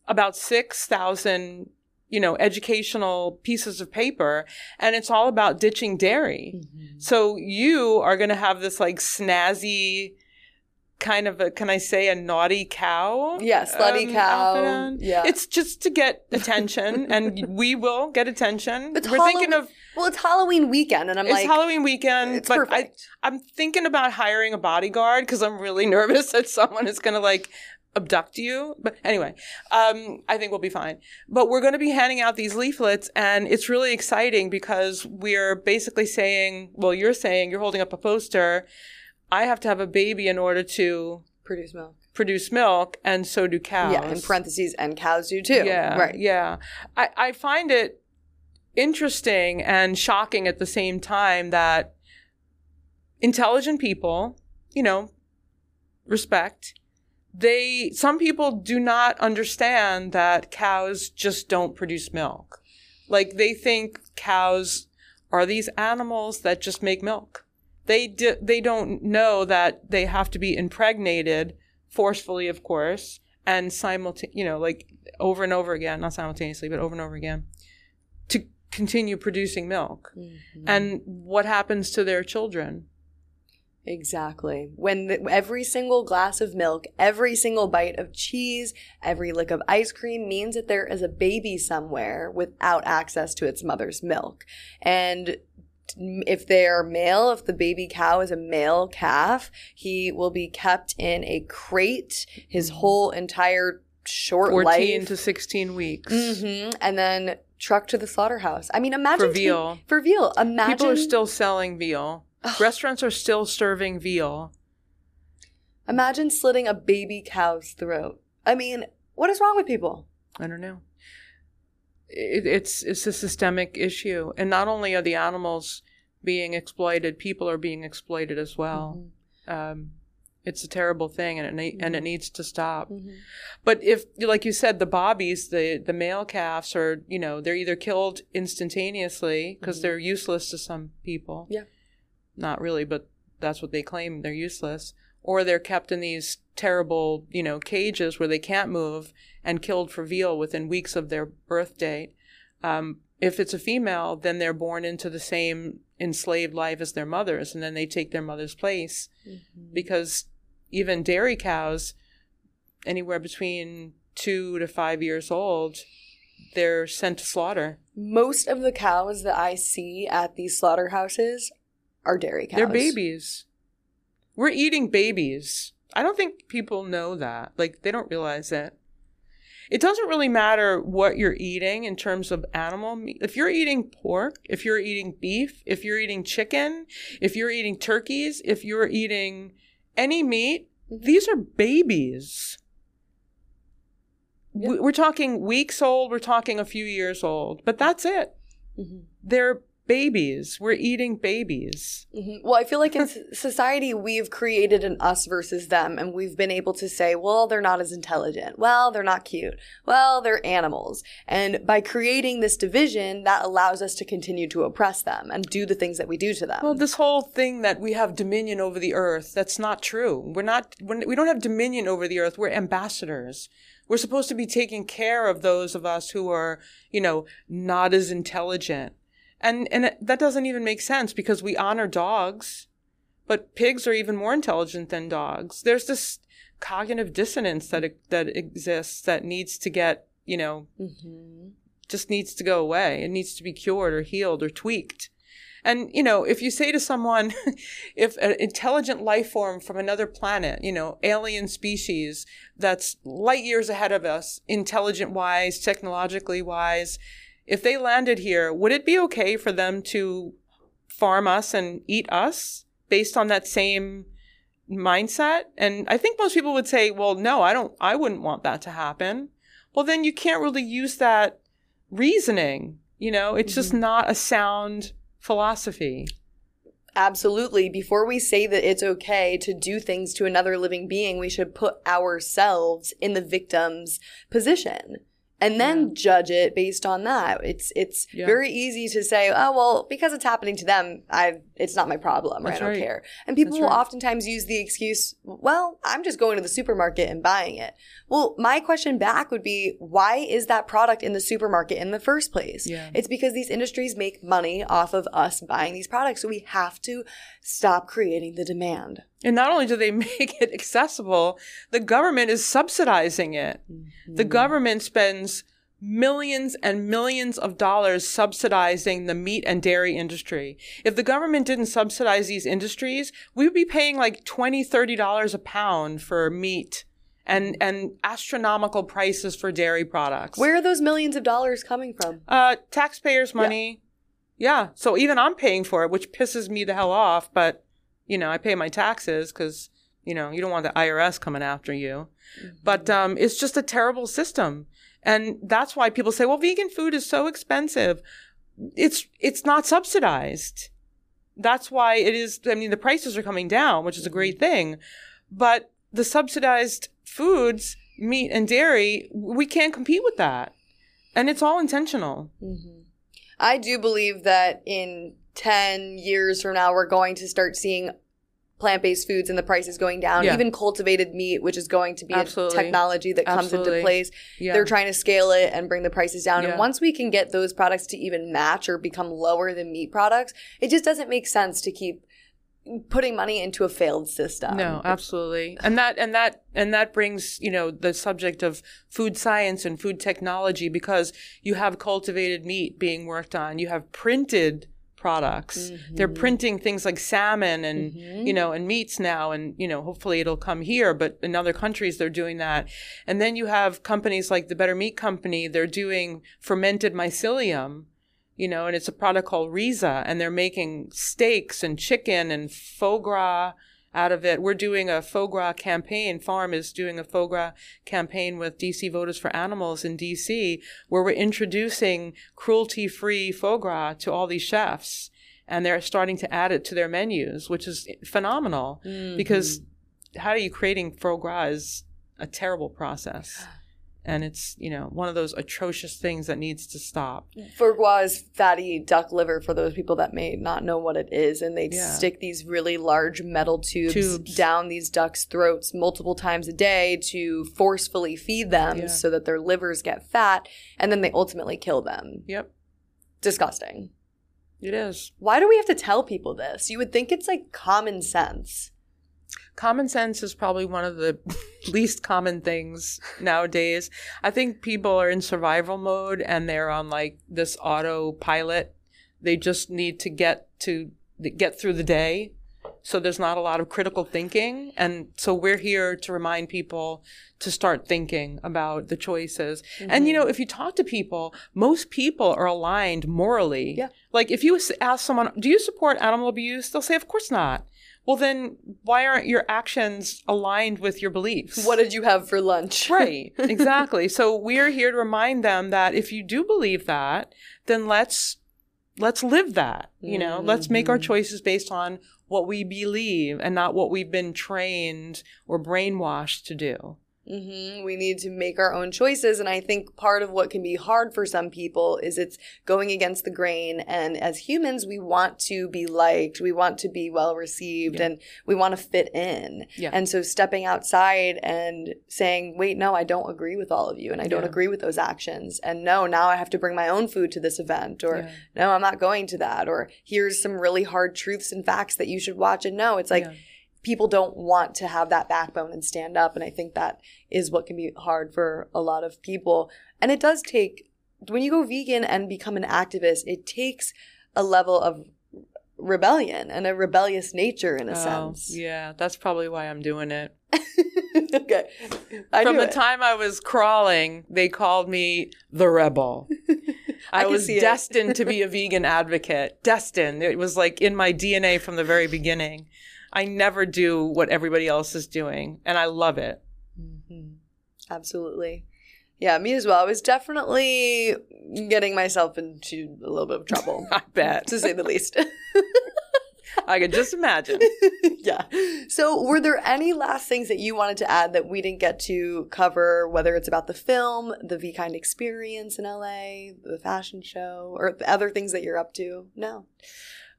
Speaker 1: about 6,000, you know, educational pieces of paper. And it's all about ditching dairy.
Speaker 2: Mm-hmm.
Speaker 1: So you are going to have this like snazzy kind of a, can I say a naughty cow?
Speaker 2: Yeah, slutty
Speaker 1: um,
Speaker 2: cow. Yeah.
Speaker 1: It's just to get *laughs* attention and we will get attention.
Speaker 2: It's
Speaker 1: We're thinking
Speaker 2: Halloween-
Speaker 1: of,
Speaker 2: well, it's Halloween weekend, and I'm like
Speaker 1: it's
Speaker 2: like,
Speaker 1: Halloween weekend,
Speaker 2: it's
Speaker 1: but I,
Speaker 2: perfect.
Speaker 1: I'm thinking about hiring a bodyguard because I'm really nervous *laughs* that someone is going to like abduct you. But anyway, um, I think we'll be fine. But we're going to be handing out these leaflets, and it's really exciting because we're basically saying, well, you're saying you're holding up a poster. I have to have a baby in order to
Speaker 2: produce milk.
Speaker 1: produce milk, and so do cows.
Speaker 2: Yeah, in parentheses, and cows do too.
Speaker 1: Yeah,
Speaker 2: right.
Speaker 1: Yeah, I, I find it interesting and shocking at the same time that intelligent people, you know, respect. They some people do not understand that cows just don't produce milk. Like they think cows are these animals that just make milk. They do, they don't know that they have to be impregnated forcefully, of course, and simultaneously, you know, like over and over again, not simultaneously, but over and over again, to continue producing milk.
Speaker 2: Mm-hmm.
Speaker 1: And what happens to their children?
Speaker 2: Exactly. When the, every single glass of milk, every single bite of cheese, every lick of ice cream means that there is a baby somewhere without access to its mother's milk. And if they're male, if the baby cow is a male calf, he will be kept in a crate his whole entire short
Speaker 1: 14
Speaker 2: life.
Speaker 1: to 16 weeks.
Speaker 2: hmm And then trucked to the slaughterhouse. I mean, imagine
Speaker 1: For veal.
Speaker 2: for veal. Imagine
Speaker 1: People are still selling veal. Restaurants are still serving veal.
Speaker 2: Imagine slitting a baby cow's throat. I mean, what is wrong with people?
Speaker 1: I don't know. it, it's it's a systemic issue, and not only are the animals being exploited, people are being exploited as well. Mm-hmm. Um, it's a terrible thing, and it ne- and it mm-hmm. needs to stop. Mm-hmm. But if, like you said, the bobbies, the the male calves are, you know, they're either killed instantaneously because they're useless to some people.
Speaker 2: Yeah.
Speaker 1: Not really, but that's what they claim. They're useless, or they're kept in these terrible, you know, cages where they can't move and killed for veal within weeks of their birth date. Um, if it's a female, then they're born into the same enslaved life as their mothers, and then they take their mother's place because even dairy cows, anywhere between two to five years old, they're sent to slaughter.
Speaker 2: Most of the cows that I see at these slaughterhouses are dairy cows.
Speaker 1: They're babies. We're eating babies. I don't think people know that. Like, they don't realize it. It doesn't really matter what you're eating in terms of animal meat. If you're eating pork, if you're eating beef, if you're eating chicken, if you're eating turkeys, if you're eating any meat, these are babies. We- We're talking weeks old, we're talking a few years old, but that's it.
Speaker 2: Mhm.
Speaker 1: They're babies. We're eating babies.
Speaker 2: Mhm. Well, I feel like in *laughs* society, we've created an us versus them, and we've been able to say, well, they're not as intelligent. Well, they're not cute. Well, they're animals. And by creating this division, that allows us to continue to oppress them and do the things that we do to them.
Speaker 1: Well, this whole thing that we have dominion over the earth, that's not true. We're not, we're, we don't have dominion over the earth. We're ambassadors. We're supposed to be taking care of those of us who are, you know, not as intelligent. And, and it, that doesn't even make sense because we honor dogs, but pigs are even more intelligent than dogs. There's this cognitive dissonance that, that exists that needs to get, you know,
Speaker 2: Mhm.
Speaker 1: just needs to go away. It needs to be cured or healed or tweaked. And, you know, if you say to someone, *laughs* if an intelligent life form from another planet, you know, alien species that's light years ahead of us, intelligent wise, technologically wise, if they landed here, would it be okay for them to farm us and eat us based on that same mindset? And I think most people would say, well, no, I don't, I wouldn't want that to happen. Well, then you can't really use that reasoning. You know, it's just mm-hmm. not a sound philosophy.
Speaker 2: Absolutely. Before we say that it's okay to do things to another living being, we should put ourselves in the victim's position and then judge it based on that. It's it's
Speaker 1: Yeah.
Speaker 2: very easy to say, "Oh, well, because it's happening to them, I it's not my problem, or
Speaker 1: That's
Speaker 2: I don't
Speaker 1: right.
Speaker 2: care." And people
Speaker 1: That's
Speaker 2: will
Speaker 1: right.
Speaker 2: oftentimes use the excuse, "Well, I'm just going to the supermarket and buying it." Well, my question back would be, why is that product in the supermarket in the first place?
Speaker 1: Yeah.
Speaker 2: It's because these industries make money off of us buying these products. So we have to stop creating the demand.
Speaker 1: And not only do they *laughs* make it accessible, the government is subsidizing it. The mm-hmm. government spends millions and millions of dollars subsidizing the meat and dairy industry. If the government didn't subsidize these industries, we would be paying like $20, $30 a pound for meat and, and astronomical prices for dairy products.
Speaker 2: Where are those millions of dollars coming from?
Speaker 1: Uh, taxpayers' money. Yeah. So even I'm paying for it, which pisses me the hell off. But you know, I pay my taxes because you know you don't want the IRS coming after you. But um, it's just a terrible system, and that's why people say, "Well, vegan food is so expensive." It's it's not subsidized. That's why it is. I mean, the prices are coming down, which is a great thing, but the subsidized foods, meat and dairy, we can't compete with that, and it's all intentional. Mm-hmm.
Speaker 2: I do believe that in 10 years from now, we're going to start seeing plant based foods and the prices going down,
Speaker 1: Yeah.
Speaker 2: even cultivated meat, which is going to be
Speaker 1: Absolutely.
Speaker 2: a technology that comes
Speaker 1: Absolutely.
Speaker 2: into place.
Speaker 1: Yeah.
Speaker 2: They're trying to scale it and bring the prices down.
Speaker 1: Yeah.
Speaker 2: And once we can get those products to even match or become lower than meat products, it just doesn't make sense to keep putting money into a failed system.
Speaker 1: No, absolutely. And that and that and that brings, you know, the subject of food science and food technology because you have cultivated meat being worked on. You have printed products. They're mm-hmm. printing things like salmon and you mm-hmm. know and meats now and you know hopefully it'll come here but in other countries they're doing that. And then you have companies like the Better Meat Company, they're doing fermented mycelium you know, and it's a product called Rhiza, and they're making steaks and chicken and foie gras out of it. We're doing a foie gras campaign. Farm is doing a foie gras campaign with DC Voters for Animals in DC, where we're introducing cruelty free foie gras to all these chefs. And they're starting to add it to their menus, which is phenomenal
Speaker 2: Mm-hmm.
Speaker 1: because how are you creating foie gras is a terrible process. And it's, you know, one of those atrocious things that needs to stop.
Speaker 2: Foie gras is fatty duck liver for those people that may not know what it is. And they
Speaker 1: Yeah.
Speaker 2: stick these really large metal tubes,
Speaker 1: Tubes.
Speaker 2: down these ducks' throats multiple times a day to forcefully feed them
Speaker 1: Yeah.
Speaker 2: so that their livers get fat. And then they ultimately kill them.
Speaker 1: Yep,
Speaker 2: Disgusting.
Speaker 1: it is.
Speaker 2: Why do we have to tell people this? You would think it's like common sense.
Speaker 1: Common sense is probably one of the *laughs* least common things nowadays. I think people are in survival mode and they're on like this autopilot. They just need to get to get through the day. So there's not a lot of critical thinking. And so we're here to remind people to start thinking about the choices. And you mm-hmm. know, if you talk to people, most people are aligned morally.
Speaker 2: Yeah.
Speaker 1: Like if you ask someone, do you support animal abuse? They'll say, of course not. Well, then why aren't your actions aligned with your beliefs?
Speaker 2: What did you have for lunch? *laughs*
Speaker 1: Right, exactly. so we're here to remind them that if you do believe that, then let's let's live that. You know, let's make our mm-hmm. choices based on what we believe and not what we've been trained or brainwashed to do.
Speaker 2: Hmm We need to make our own choices. And I think part of what can be hard for some people is it's going against the grain. And as humans, we want to be liked, we want to be well received,
Speaker 1: Yeah.
Speaker 2: and we want to fit in.
Speaker 1: Yeah.
Speaker 2: And so stepping outside and saying, wait, no, I don't agree with all of you, and I don't
Speaker 1: Yeah.
Speaker 2: agree with those actions. And no, now I have to bring my own food to this event, or no, I'm not going to that, or here's some really hard truths and facts that you should watch. And no, it's like. People don't want to have that backbone and stand up and i think that is what can be hard for a lot of people and it does take when you go vegan and become an activist it takes a level of rebellion and a rebellious nature in a
Speaker 1: Oh,
Speaker 2: sense
Speaker 1: yeah, that's probably why I'm doing it. *laughs*
Speaker 2: okay I
Speaker 1: From the
Speaker 2: it.
Speaker 1: time I was crawling, they called me the rebel. *laughs* I,
Speaker 2: can
Speaker 1: was destined to be a vegan advocate. Destined. It was like in my DNA from the very beginning. I never do what everybody else is doing, and I love it.
Speaker 2: Mhm. absolutely yeah me as well i was definitely getting myself into a little bit of trouble *laughs*
Speaker 1: I bet.
Speaker 2: to say the least *laughs*
Speaker 1: I could just imagine. *laughs*
Speaker 2: yeah. So, were there any last things that you wanted to add that we didn't get to cover, whether it's about the film, the Vkind experience in LA, the fashion show, or the other things that you're up to? No.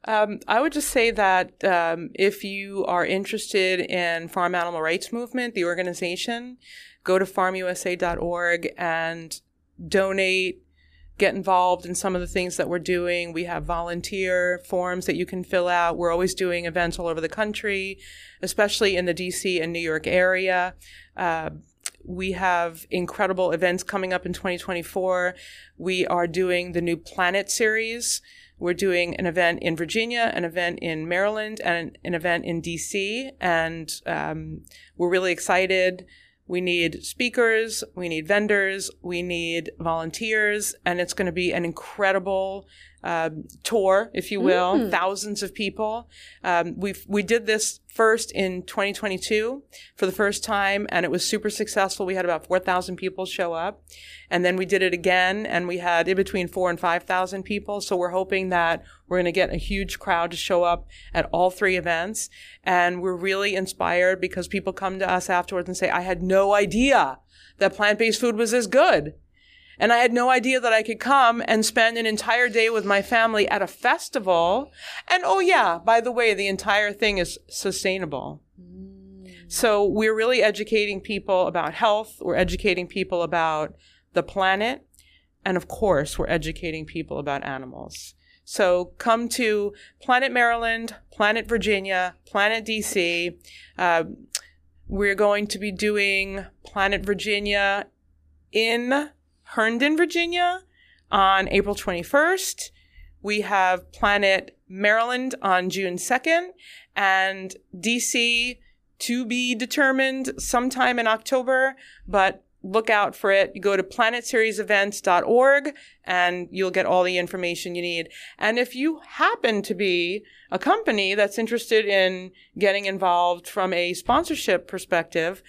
Speaker 1: Um, I would just say that um, if you are interested in Farm Animal Rights Movement, the organization, go to farmusa.org and donate, get involved in some of the things that we're doing. We have volunteer forms that you can fill out. We're always doing events all over the country, especially in the DC and New York area. Uh, we have incredible events coming up in 2024. We are doing the new Planet series. We're doing an event in Virginia, an event in Maryland, and an event in DC. And um, we're really excited. We need speakers, we need vendors, we need volunteers, and it's going to be an incredible um, tour, if you will. Thousands of people. Um, we we did this first in 2022 for the first time, and it was super successful. We had about 4,000 people show up, and then we did it again, and we had in between four and 5,000 people. So we're hoping that we're going to get a huge crowd to show up at all three events, and we're really inspired because people come to us afterwards and say, "I had no idea that plant-based food was as good." And I had no idea that I could come and spend an entire day with my family at a festival. And oh, yeah, by the way, the entire thing is sustainable. So we're really educating people about health. We're educating people about the planet. And of course, we're educating people about animals. So come to Planet Maryland, Planet Virginia, Planet DC. Uh, we're going to be doing Planet Virginia in Herndon, Virginia on April 21st. We have Planet Maryland on June 2nd and DC to be determined sometime in October, but look out for it. You go to planetseriesevents.org and you'll get all the information you need. And if you happen to be a company that's interested in getting involved from a sponsorship perspective,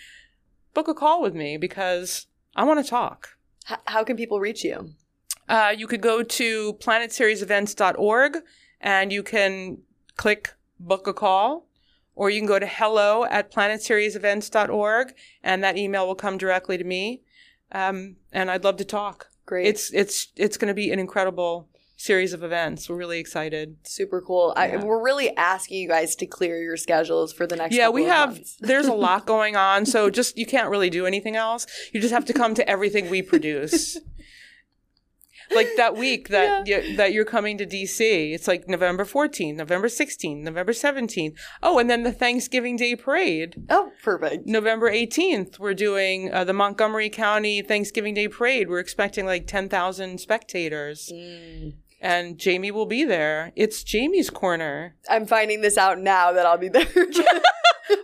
Speaker 1: book a call with me because I want to talk.
Speaker 2: H- how can people reach you?
Speaker 1: Uh, you could go to planetseriesevents.org and you can click book a call or you can go to hello at planetseriesevents.org and that email will come directly to me. Um, and I'd love to talk.
Speaker 2: Great.
Speaker 1: It's, it's, it's going to be an incredible series of events. We're really excited.
Speaker 2: super cool. I, we're really asking you guys to clear your schedules for the next.
Speaker 1: Yeah, we have, *laughs* there's a lot going on. So just, you can't really do anything else. You just have to come to everything we produce. *laughs* like that week that you, that you're coming to DC. It's like November 14th, November 16th, November 17th. Oh, and then the Thanksgiving Day parade.
Speaker 2: Oh, perfect.
Speaker 1: November 18th, we're doing uh, the Montgomery County Thanksgiving Day parade. We're expecting like 10,000 spectators.
Speaker 2: Mm.
Speaker 1: And Jamie will be there. It's Jamie's corner.
Speaker 2: I'm finding this out now that I'll be there. *laughs*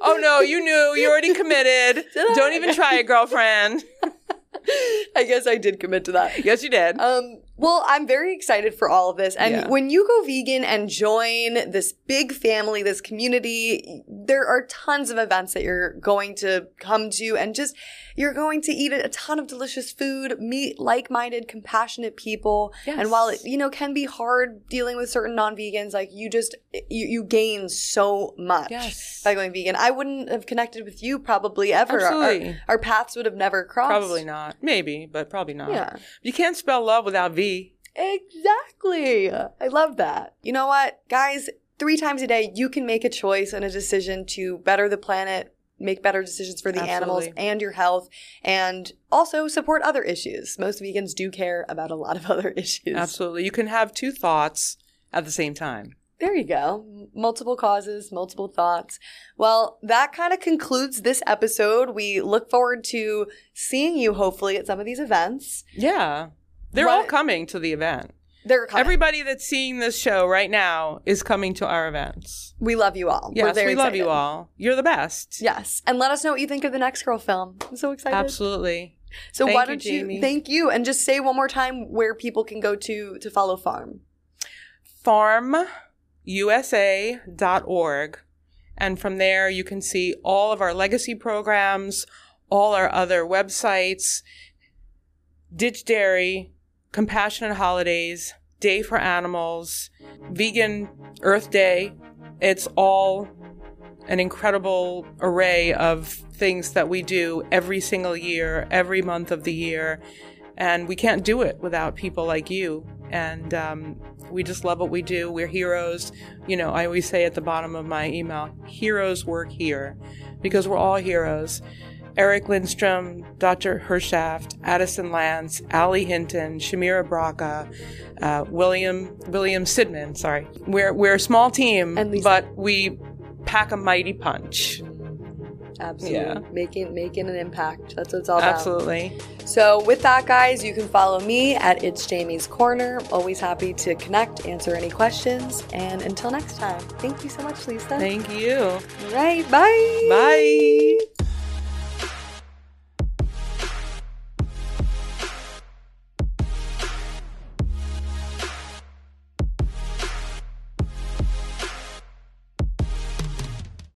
Speaker 1: Oh no, you knew. You already *laughs* committed. Don't even try it, girlfriend. *laughs*
Speaker 2: I guess I did commit to that.
Speaker 1: Yes, you did.
Speaker 2: Um, well, I'm very excited for all of this. And
Speaker 1: Yeah.
Speaker 2: when you go vegan and join this big family, this community, there are tons of events that you're going to come to and just you're going to eat a ton of delicious food, meet like-minded, compassionate people. And while it, you know, can be hard dealing with certain non-vegans, like you just you, you gain so much
Speaker 1: Yes.
Speaker 2: by going vegan. I wouldn't have connected with you probably ever. Our- Our, paths would have never crossed.
Speaker 1: Probably not. Maybe, but probably not.
Speaker 2: Yeah.
Speaker 1: You can't spell love without V.
Speaker 2: Exactly. I love that. You know what, guys? Three times a day, you can make a choice and a decision to better the planet, make better decisions for the animals and your health, and also support other issues. Most vegans do care about a lot of *laughs* other issues.
Speaker 1: Absolutely. You can have two thoughts at the same time.
Speaker 2: There you go. Multiple causes, multiple thoughts. Well, that kind of concludes this episode. We look forward to seeing you hopefully at some of these events.
Speaker 1: Yeah. They're all coming to the event.
Speaker 2: They're coming.
Speaker 1: Everybody that's seeing this show right now is coming to our events.
Speaker 2: we love you all.
Speaker 1: Yes, we love you all. You're the best.
Speaker 2: Yes. And let us know what you think of the next girl film. I'm so excited.
Speaker 1: Absolutely.
Speaker 2: So
Speaker 1: Thank
Speaker 2: why
Speaker 1: you,
Speaker 2: don't you
Speaker 1: Jamie.
Speaker 2: thank you and just say one more time where people can go to to follow Farm.
Speaker 1: farmusa.org. And from there, you can see all of our legacy programs, all our other websites, Ditch Dairy, Compassionate Holidays, Day for Animals, Vegan Earth Day. It's all an incredible array of things that we do every single year, every month of the year. And we can't do it without people like you. And um, we just love what we do. We're heroes. You know, I always say at the bottom of my email, heroes work here because we're all heroes. Eric Lindstrom, Dr. Hershaft, Addison Lance, Ali Hinton, Shamira Braca, uh, William William Sidman. Sorry, we're we're a small team, but we pack a mighty punch.
Speaker 2: Absolutely.
Speaker 1: Yeah.
Speaker 2: Making making an impact. That's what it's all about.
Speaker 1: Absolutely.
Speaker 2: So with that guys, you can follow me at It's Jamie's Corner. Always happy to connect, answer any questions. And until next time, thank you so much, Lisa.
Speaker 1: Thank you.
Speaker 2: All right, bye.
Speaker 1: Bye.